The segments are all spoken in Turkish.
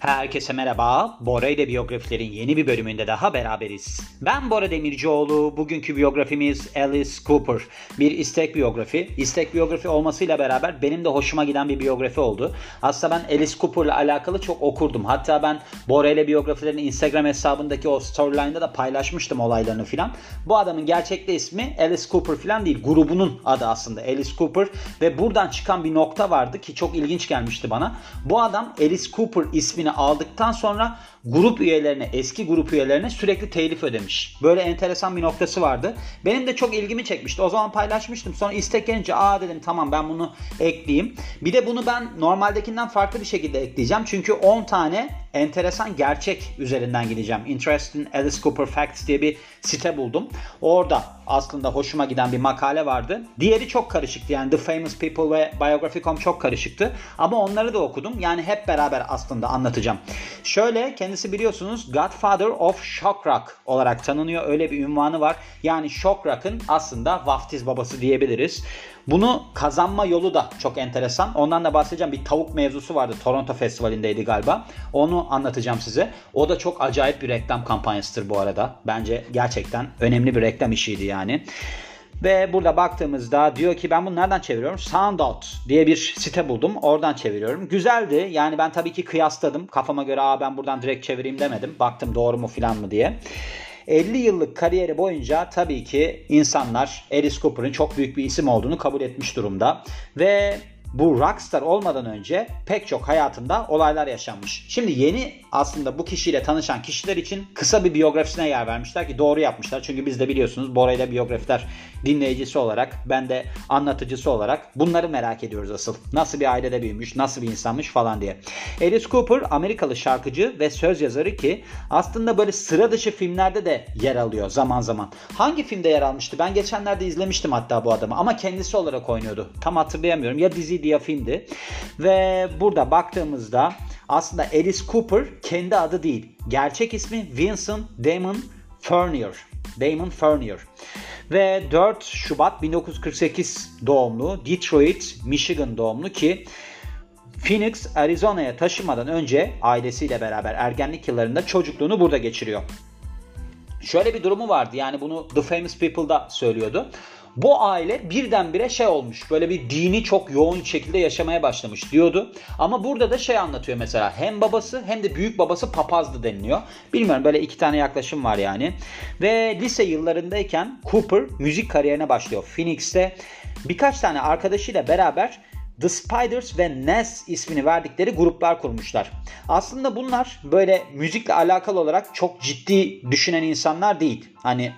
Herkese merhaba. Bora ile biyografilerin yeni bir bölümünde daha beraberiz. Ben Bora Demircioğlu. Bugünkü biyografimiz Alice Cooper. Bir istek biyografi. İstek biyografi olmasıyla beraber benim de hoşuma giden bir biyografi oldu. Aslında ben Alice Cooper ile alakalı çok okurdum. Hatta ben Bora ile biyografilerin Instagram hesabındaki o storyline'da da paylaşmıştım olaylarını filan. Bu adamın gerçekte ismi Alice Cooper filan değil. Grubunun adı aslında Alice Cooper. Ve buradan çıkan bir nokta vardı ki çok ilginç gelmişti bana. Bu adam Alice Cooper ismini aldıktan sonra grup üyelerine, eski grup üyelerine sürekli telif ödemiş. Böyle enteresan bir noktası vardı. Benim de çok ilgimi çekmişti. O zaman paylaşmıştım. Sonra istek gelince aa dedim tamam ben bunu ekleyeyim. Bir de bunu ben normaldekinden farklı bir şekilde ekleyeceğim. Çünkü 10 tane enteresan gerçek üzerinden gideceğim. Interesting Alice Cooper Facts diye bir site buldum. Orada aslında hoşuma giden bir makale vardı. Diğeri çok karışıktı. Yani The Famous People ve Biography.com çok karışıktı. Ama onları da okudum. Yani hep beraber aslında anlatacağım. Şöyle kendisi biliyorsunuz Godfather of Shock Rock olarak tanınıyor. Öyle bir ünvanı var. Yani Shock Rock'ın aslında vaftiz babası diyebiliriz. Bunu kazanma yolu da çok enteresan. Ondan da bahsedeceğim. Bir tavuk mevzusu vardı. Toronto Festivali'ndeydi galiba. Onu anlatacağım size. O da çok acayip bir reklam kampanyasıdır bu arada. Bence gerçekten önemli bir reklam işiydi yani. Ve burada baktığımızda diyor ki ben bunu nereden çeviriyorum? Soundout diye bir site buldum. Oradan çeviriyorum. Güzeldi. Yani ben tabii ki kıyasladım. Kafama göre Aa, ben buradan direkt çevireyim demedim. Baktım doğru mu filan mı diye. 50 yıllık kariyeri boyunca tabii ki insanlar Alice Cooper'ın çok büyük bir isim olduğunu kabul etmiş durumda. Ve bu rockstar olmadan önce pek çok hayatında olaylar yaşanmış. Şimdi yeni aslında bu kişiyle tanışan kişiler için kısa bir biyografisine yer vermişler ki doğru yapmışlar. Çünkü biz de biliyorsunuz Bora ile biyografiler dinleyicisi olarak ben de anlatıcısı olarak bunları merak ediyoruz asıl. Nasıl bir ailede büyümüş, nasıl bir insanmış falan diye. Alice Cooper Amerikalı şarkıcı ve söz yazarı ki aslında böyle sıra dışı filmlerde de yer alıyor zaman zaman. Hangi filmde yer almıştı? Ben geçenlerde izlemiştim hatta bu adamı ama kendisi olarak oynuyordu. Tam hatırlayamıyorum. Ya diziydi filmdi. Ve burada baktığımızda aslında Alice Cooper kendi adı değil. Gerçek ismi Vincent Damon Furnier. Damon Furnier. Ve 4 Şubat 1948 doğumlu Detroit, Michigan doğumlu ki Phoenix, Arizona'ya taşımadan önce ailesiyle beraber ergenlik yıllarında çocukluğunu burada geçiriyor. Şöyle bir durumu vardı yani bunu The Famous People'da söylüyordu. Bu aile birdenbire şey olmuş. Böyle bir dini çok yoğun şekilde yaşamaya başlamış diyordu. Ama burada da şey anlatıyor mesela. Hem babası hem de büyük babası papazdı deniliyor. Bilmiyorum böyle iki tane yaklaşım var yani. Ve lise yıllarındayken Cooper müzik kariyerine başlıyor. Phoenix'te birkaç tane arkadaşıyla beraber The Spiders ve Nas ismini verdikleri gruplar kurmuşlar. Aslında bunlar böyle müzikle alakalı olarak çok ciddi düşünen insanlar değil. Hani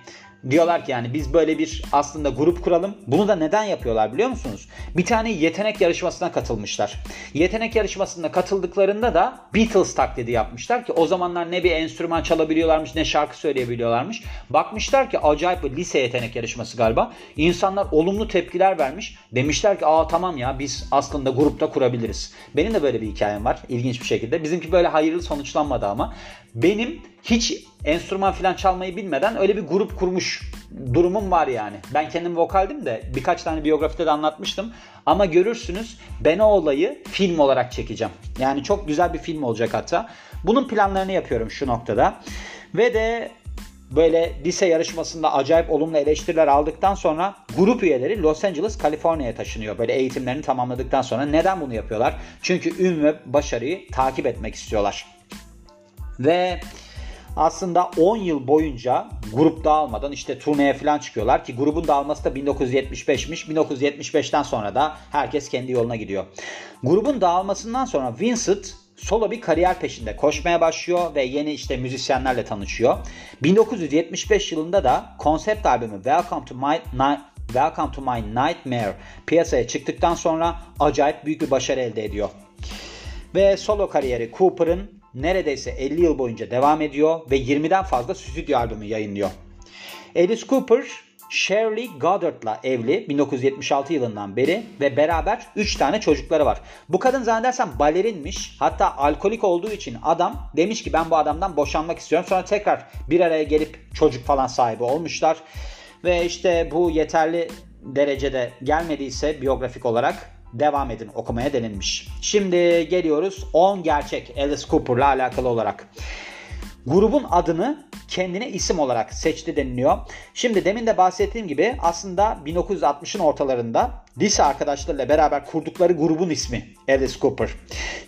diyorlar ki yani biz böyle bir aslında grup kuralım. Bunu da neden yapıyorlar biliyor musunuz? Bir tane yetenek yarışmasına katılmışlar. Yetenek yarışmasında katıldıklarında da Beatles taklidi yapmışlar ki o zamanlar ne bir enstrüman çalabiliyorlarmış ne şarkı söyleyebiliyorlarmış. Bakmışlar ki acayip bir lise yetenek yarışması galiba. İnsanlar olumlu tepkiler vermiş. Demişler ki aa tamam ya biz aslında grupta kurabiliriz. Benim de böyle bir hikayem var ilginç bir şekilde. Bizimki böyle hayırlı sonuçlanmadı ama. Benim hiç enstrüman falan çalmayı bilmeden öyle bir grup kurmuş durumum var yani. Ben kendim vokaldim de birkaç tane biyografide de anlatmıştım. Ama görürsünüz ben o olayı film olarak çekeceğim. Yani çok güzel bir film olacak hatta. Bunun planlarını yapıyorum şu noktada. Ve de böyle lise yarışmasında acayip olumlu eleştiriler aldıktan sonra grup üyeleri Los Angeles, Kaliforniya'ya taşınıyor. Böyle eğitimlerini tamamladıktan sonra neden bunu yapıyorlar? Çünkü ün ve başarıyı takip etmek istiyorlar. Ve aslında 10 yıl boyunca grup dağılmadan işte turneye falan çıkıyorlar ki grubun dağılması da 1975'miş. 1975'ten sonra da herkes kendi yoluna gidiyor. Grubun dağılmasından sonra Vincent solo bir kariyer peşinde koşmaya başlıyor ve yeni işte müzisyenlerle tanışıyor. 1975 yılında da konsept albümü Welcome to My Welcome to My Nightmare piyasaya çıktıktan sonra acayip büyük bir başarı elde ediyor. Ve solo kariyeri Cooper'ın neredeyse 50 yıl boyunca devam ediyor ve 20'den fazla stüdyo albümü yayınlıyor. Alice Cooper Shirley Goddard'la evli 1976 yılından beri ve beraber 3 tane çocukları var. Bu kadın zannedersem balerinmiş. Hatta alkolik olduğu için adam demiş ki ben bu adamdan boşanmak istiyorum. Sonra tekrar bir araya gelip çocuk falan sahibi olmuşlar. Ve işte bu yeterli derecede gelmediyse biyografik olarak devam edin okumaya denilmiş. Şimdi geliyoruz 10 gerçek Alice Cooper'la alakalı olarak. Grubun adını kendine isim olarak seçti deniliyor. Şimdi demin de bahsettiğim gibi aslında 1960'ın ortalarında lise arkadaşlarıyla beraber kurdukları grubun ismi Alice Cooper.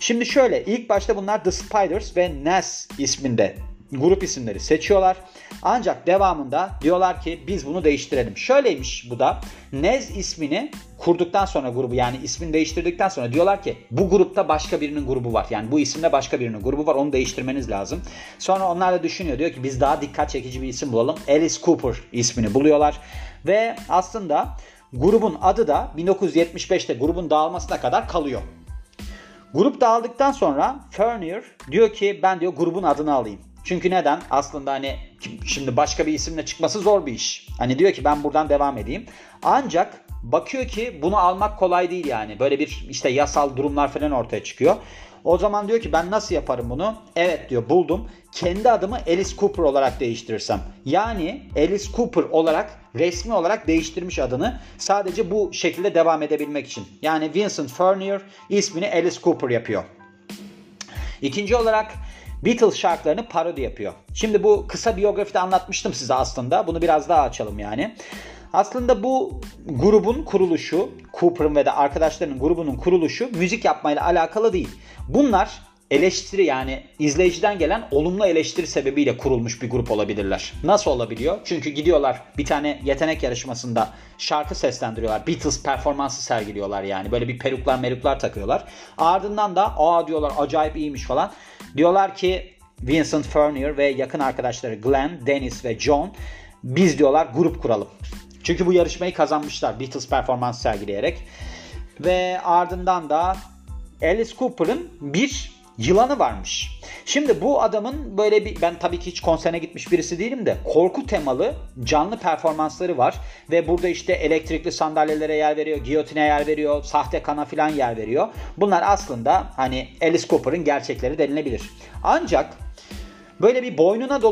Şimdi şöyle ilk başta bunlar The Spiders ve Nas isminde grup isimleri seçiyorlar. Ancak devamında diyorlar ki biz bunu değiştirelim. Şöyleymiş bu da. Nez ismini kurduktan sonra grubu yani ismini değiştirdikten sonra diyorlar ki bu grupta başka birinin grubu var. Yani bu isimde başka birinin grubu var onu değiştirmeniz lazım. Sonra onlar da düşünüyor diyor ki biz daha dikkat çekici bir isim bulalım. Alice Cooper ismini buluyorlar. Ve aslında grubun adı da 1975'te grubun dağılmasına kadar kalıyor. Grup dağıldıktan sonra Fernier diyor ki ben diyor grubun adını alayım. Çünkü neden? Aslında hani şimdi başka bir isimle çıkması zor bir iş. Hani diyor ki ben buradan devam edeyim. Ancak bakıyor ki bunu almak kolay değil yani. Böyle bir işte yasal durumlar falan ortaya çıkıyor. O zaman diyor ki ben nasıl yaparım bunu? Evet diyor buldum. Kendi adımı Alice Cooper olarak değiştirirsem. Yani Alice Cooper olarak resmi olarak değiştirmiş adını sadece bu şekilde devam edebilmek için. Yani Vincent Fernier ismini Alice Cooper yapıyor. İkinci olarak Beatles şarkılarını parodi yapıyor. Şimdi bu kısa biyografide anlatmıştım size aslında. Bunu biraz daha açalım yani. Aslında bu grubun kuruluşu, Cooper'ın ve de arkadaşlarının grubunun kuruluşu müzik yapmayla alakalı değil. Bunlar eleştiri yani izleyiciden gelen olumlu eleştiri sebebiyle kurulmuş bir grup olabilirler. Nasıl olabiliyor? Çünkü gidiyorlar bir tane yetenek yarışmasında şarkı seslendiriyorlar. Beatles performansı sergiliyorlar yani. Böyle bir peruklar meruklar takıyorlar. Ardından da aa diyorlar acayip iyiymiş falan. Diyorlar ki Vincent Fernier ve yakın arkadaşları Glenn, Dennis ve John biz diyorlar grup kuralım. Çünkü bu yarışmayı kazanmışlar Beatles performans sergileyerek. Ve ardından da Alice Cooper'ın bir yılanı varmış. Şimdi bu adamın böyle bir ben tabii ki hiç konserine gitmiş birisi değilim de korku temalı canlı performansları var ve burada işte elektrikli sandalyelere yer veriyor, giyotine yer veriyor, sahte kana filan yer veriyor. Bunlar aslında hani Alice Cooper'ın gerçekleri denilebilir. Ancak böyle bir boynuna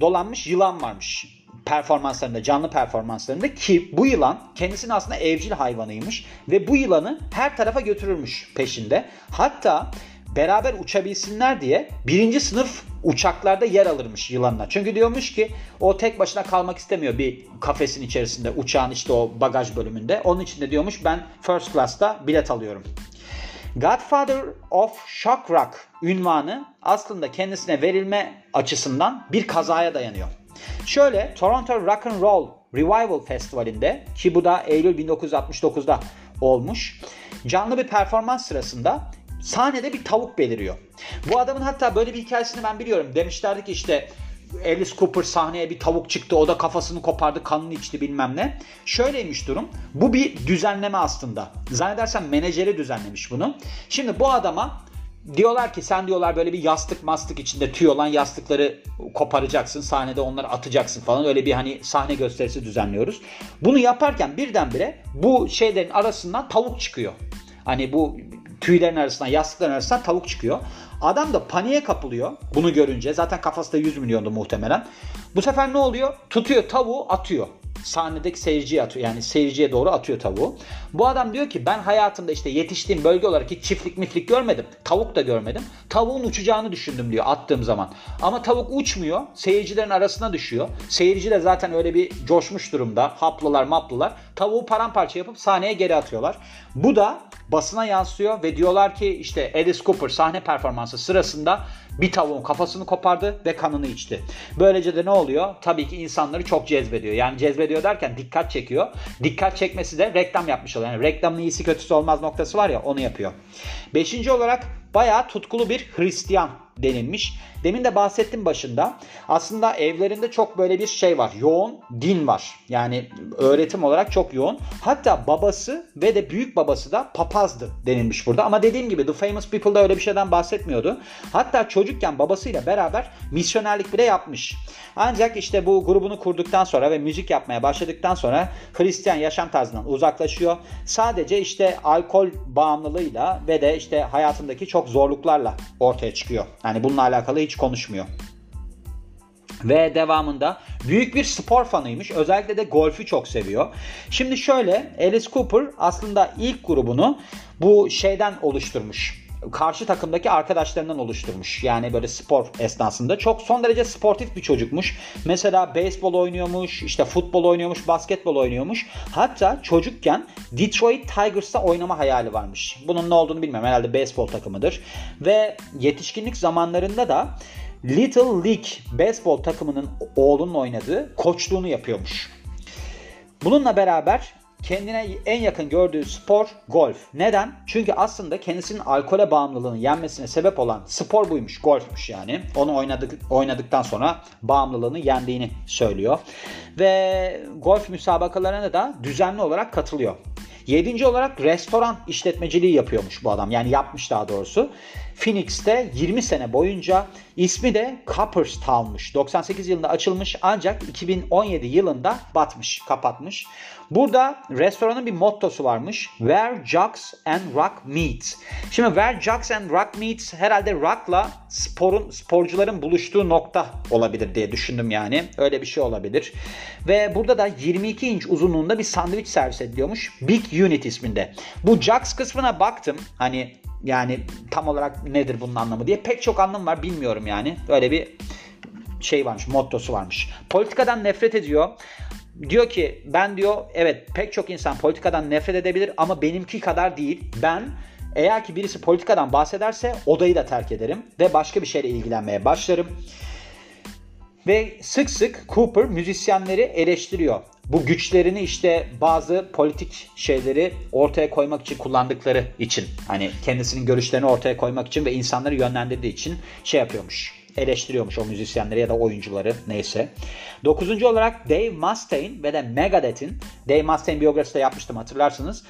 dolanmış yılan varmış performanslarında, canlı performanslarında ki bu yılan kendisinin aslında evcil hayvanıymış ve bu yılanı her tarafa götürürmüş peşinde. Hatta beraber uçabilsinler diye birinci sınıf uçaklarda yer alırmış yılanlar. Çünkü diyormuş ki o tek başına kalmak istemiyor bir kafesin içerisinde uçağın işte o bagaj bölümünde. Onun için de diyormuş ben first class'ta bilet alıyorum. Godfather of Shock Rock ünvanı aslında kendisine verilme açısından bir kazaya dayanıyor. Şöyle Toronto Rock and Roll Revival Festivali'nde ki bu da Eylül 1969'da olmuş. Canlı bir performans sırasında sahnede bir tavuk beliriyor. Bu adamın hatta böyle bir hikayesini ben biliyorum. Demişlerdi ki işte Alice Cooper sahneye bir tavuk çıktı. O da kafasını kopardı, kanını içti bilmem ne. Şöyleymiş durum. Bu bir düzenleme aslında. Zannedersem menajeri düzenlemiş bunu. Şimdi bu adama diyorlar ki sen diyorlar böyle bir yastık mastık içinde tüy olan yastıkları koparacaksın. Sahnede onları atacaksın falan. Öyle bir hani sahne gösterisi düzenliyoruz. Bunu yaparken birdenbire bu şeylerin arasından tavuk çıkıyor. Hani bu tüylerin arasından, yastıkların arasından tavuk çıkıyor. Adam da paniğe kapılıyor bunu görünce. Zaten kafası da 100 milyondu muhtemelen. Bu sefer ne oluyor? Tutuyor tavuğu atıyor sahnedeki seyirciye atıyor. Yani seyirciye doğru atıyor tavuğu. Bu adam diyor ki ben hayatımda işte yetiştiğim bölge olarak hiç çiftlik miflik görmedim. Tavuk da görmedim. Tavuğun uçacağını düşündüm diyor attığım zaman. Ama tavuk uçmuyor. Seyircilerin arasına düşüyor. Seyirci de zaten öyle bir coşmuş durumda. Haplılar maplılar. Tavuğu paramparça yapıp sahneye geri atıyorlar. Bu da basına yansıyor ve diyorlar ki işte Alice Cooper sahne performansı sırasında bir tavuğun kafasını kopardı ve kanını içti. Böylece de ne oluyor? Tabii ki insanları çok cezbediyor. Yani cezbediyor derken dikkat çekiyor. Dikkat çekmesi de reklam yapmış oluyor. Yani reklamın iyisi kötüsü olmaz noktası var ya onu yapıyor. Beşinci olarak bayağı tutkulu bir Hristiyan denilmiş. Demin de bahsettim başında. Aslında evlerinde çok böyle bir şey var. Yoğun din var. Yani öğretim olarak çok yoğun. Hatta babası ve de büyük babası da papazdı denilmiş burada. Ama dediğim gibi The Famous People'da öyle bir şeyden bahsetmiyordu. Hatta çocukken babasıyla beraber misyonerlik bile yapmış. Ancak işte bu grubunu kurduktan sonra ve müzik yapmaya başladıktan sonra Hristiyan yaşam tarzından uzaklaşıyor. Sadece işte alkol bağımlılığıyla ve de işte hayatındaki çok zorluklarla ortaya çıkıyor. Yani bununla alakalı hiç konuşmuyor. Ve devamında büyük bir spor fanıymış. Özellikle de golfü çok seviyor. Şimdi şöyle Alice Cooper aslında ilk grubunu bu şeyden oluşturmuş karşı takımdaki arkadaşlarından oluşturmuş. Yani böyle spor esnasında. Çok son derece sportif bir çocukmuş. Mesela beyzbol oynuyormuş, işte futbol oynuyormuş, basketbol oynuyormuş. Hatta çocukken Detroit Tigers'ta oynama hayali varmış. Bunun ne olduğunu bilmiyorum. Herhalde beyzbol takımıdır. Ve yetişkinlik zamanlarında da Little League beyzbol takımının oğlunun oynadığı koçluğunu yapıyormuş. Bununla beraber kendine en yakın gördüğü spor golf. Neden? Çünkü aslında kendisinin alkole bağımlılığını yenmesine sebep olan spor buymuş, golfmuş yani. Onu oynadık, oynadıktan sonra bağımlılığını yendiğini söylüyor. Ve golf müsabakalarına da düzenli olarak katılıyor. Yedinci olarak restoran işletmeciliği yapıyormuş bu adam. Yani yapmış daha doğrusu. Phoenix'te 20 sene boyunca ismi de Copperstown'muş. 98 yılında açılmış ancak 2017 yılında batmış, kapatmış. Burada restoranın bir mottosu varmış. Where Jocks and Rock Meet. Şimdi Where Jocks and Rock Meet herhalde rock'la sporun sporcuların buluştuğu nokta olabilir diye düşündüm yani. Öyle bir şey olabilir. Ve burada da 22 inç uzunluğunda bir sandviç servis ediliyormuş. Big Unit isminde. Bu Jocks kısmına baktım. Hani yani tam olarak nedir bunun anlamı diye. Pek çok anlam var bilmiyorum yani. Öyle bir şey varmış, mottosu varmış. Politikadan nefret ediyor. Diyor ki ben diyor evet pek çok insan politikadan nefret edebilir ama benimki kadar değil. Ben eğer ki birisi politikadan bahsederse odayı da terk ederim ve başka bir şeyle ilgilenmeye başlarım. Ve sık sık Cooper müzisyenleri eleştiriyor. Bu güçlerini işte bazı politik şeyleri ortaya koymak için kullandıkları için hani kendisinin görüşlerini ortaya koymak için ve insanları yönlendirdiği için şey yapıyormuş eleştiriyormuş o müzisyenleri ya da oyuncuları neyse. Dokuzuncu olarak Dave Mustaine ve de Megadeth'in Dave Mustaine biyografisi de yapmıştım hatırlarsınız.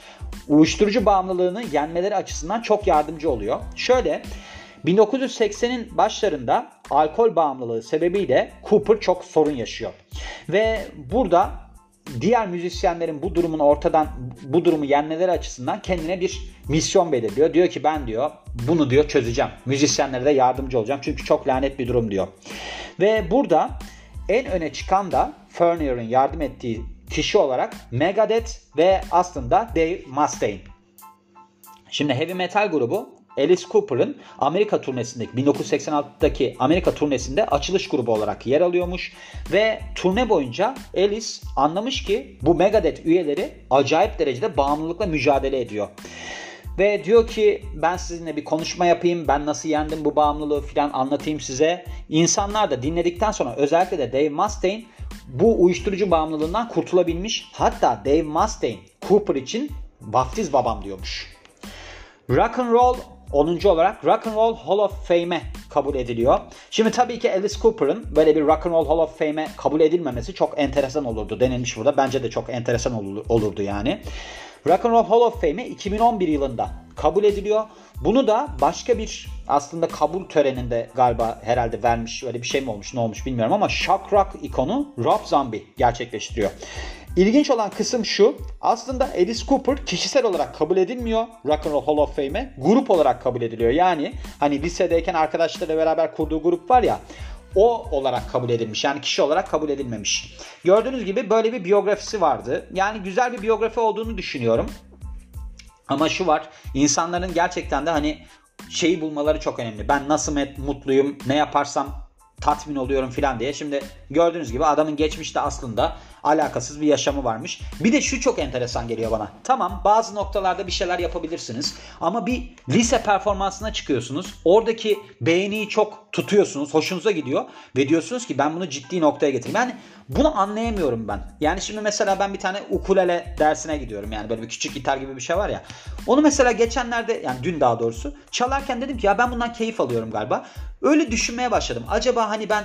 Uyuşturucu bağımlılığını yenmeleri açısından çok yardımcı oluyor. Şöyle 1980'in başlarında alkol bağımlılığı sebebiyle Cooper çok sorun yaşıyor. Ve burada diğer müzisyenlerin bu durumun ortadan bu durumu yenmeleri açısından kendine bir misyon belirliyor. Diyor ki ben diyor bunu diyor çözeceğim. Müzisyenlere de yardımcı olacağım. Çünkü çok lanet bir durum diyor. Ve burada en öne çıkan da Furnier'in yardım ettiği kişi olarak Megadeth ve aslında Dave Mustaine. Şimdi heavy metal grubu Alice Cooper'ın Amerika turnesindeki 1986'daki Amerika turnesinde açılış grubu olarak yer alıyormuş ve turne boyunca Alice anlamış ki bu Megadeth üyeleri acayip derecede bağımlılıkla mücadele ediyor. Ve diyor ki ben sizinle bir konuşma yapayım. Ben nasıl yendim bu bağımlılığı filan anlatayım size. İnsanlar da dinledikten sonra özellikle de Dave Mustaine bu uyuşturucu bağımlılığından kurtulabilmiş. Hatta Dave Mustaine Cooper için vaftiz babam diyormuş. Rock and Roll 10. olarak Rock and Roll Hall of Fame'e kabul ediliyor. Şimdi tabii ki Alice Cooper'ın böyle bir Rock and Roll Hall of Fame'e kabul edilmemesi çok enteresan olurdu denilmiş burada. Bence de çok enteresan olurdu yani. Rock and Roll Hall of Fame'e 2011 yılında kabul ediliyor. Bunu da başka bir aslında kabul töreninde galiba herhalde vermiş öyle bir şey mi olmuş ne olmuş bilmiyorum ama shock rock ikonu Rob Zombie gerçekleştiriyor. İlginç olan kısım şu. Aslında Alice Cooper kişisel olarak kabul edilmiyor Rock and Roll Hall of Fame'e. Grup olarak kabul ediliyor. Yani hani lisedeyken arkadaşlarıyla beraber kurduğu grup var ya o olarak kabul edilmiş. Yani kişi olarak kabul edilmemiş. Gördüğünüz gibi böyle bir biyografisi vardı. Yani güzel bir biyografi olduğunu düşünüyorum. Ama şu var. insanların gerçekten de hani şeyi bulmaları çok önemli. Ben nasıl mutluyum, ne yaparsam tatmin oluyorum filan diye. Şimdi gördüğünüz gibi adamın geçmişte aslında alakasız bir yaşamı varmış. Bir de şu çok enteresan geliyor bana. Tamam bazı noktalarda bir şeyler yapabilirsiniz ama bir lise performansına çıkıyorsunuz. Oradaki beğeniyi çok tutuyorsunuz. Hoşunuza gidiyor ve diyorsunuz ki ben bunu ciddi noktaya getireyim. Yani bunu anlayamıyorum ben. Yani şimdi mesela ben bir tane ukulele dersine gidiyorum. Yani böyle bir küçük gitar gibi bir şey var ya. Onu mesela geçenlerde yani dün daha doğrusu çalarken dedim ki ya ben bundan keyif alıyorum galiba. Öyle düşünmeye başladım. Acaba hani ben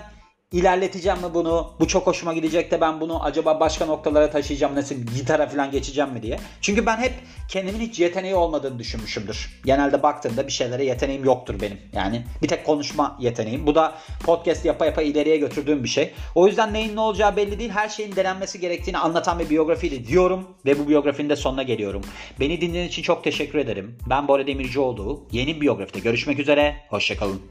ilerleteceğim mi bunu? Bu çok hoşuma gidecek de ben bunu acaba başka noktalara taşıyacağım nasıl gitara falan geçeceğim mi diye. Çünkü ben hep kendimin hiç yeteneği olmadığını düşünmüşümdür. Genelde baktığımda bir şeylere yeteneğim yoktur benim. Yani bir tek konuşma yeteneğim. Bu da podcast yapa yapa ileriye götürdüğüm bir şey. O yüzden neyin ne olacağı belli değil. Her şeyin denenmesi gerektiğini anlatan bir biyografiydi diyorum ve bu biyografinin de sonuna geliyorum. Beni dinlediğiniz için çok teşekkür ederim. Ben Bora Demircioğlu. Yeni biyografide görüşmek üzere. Hoşçakalın.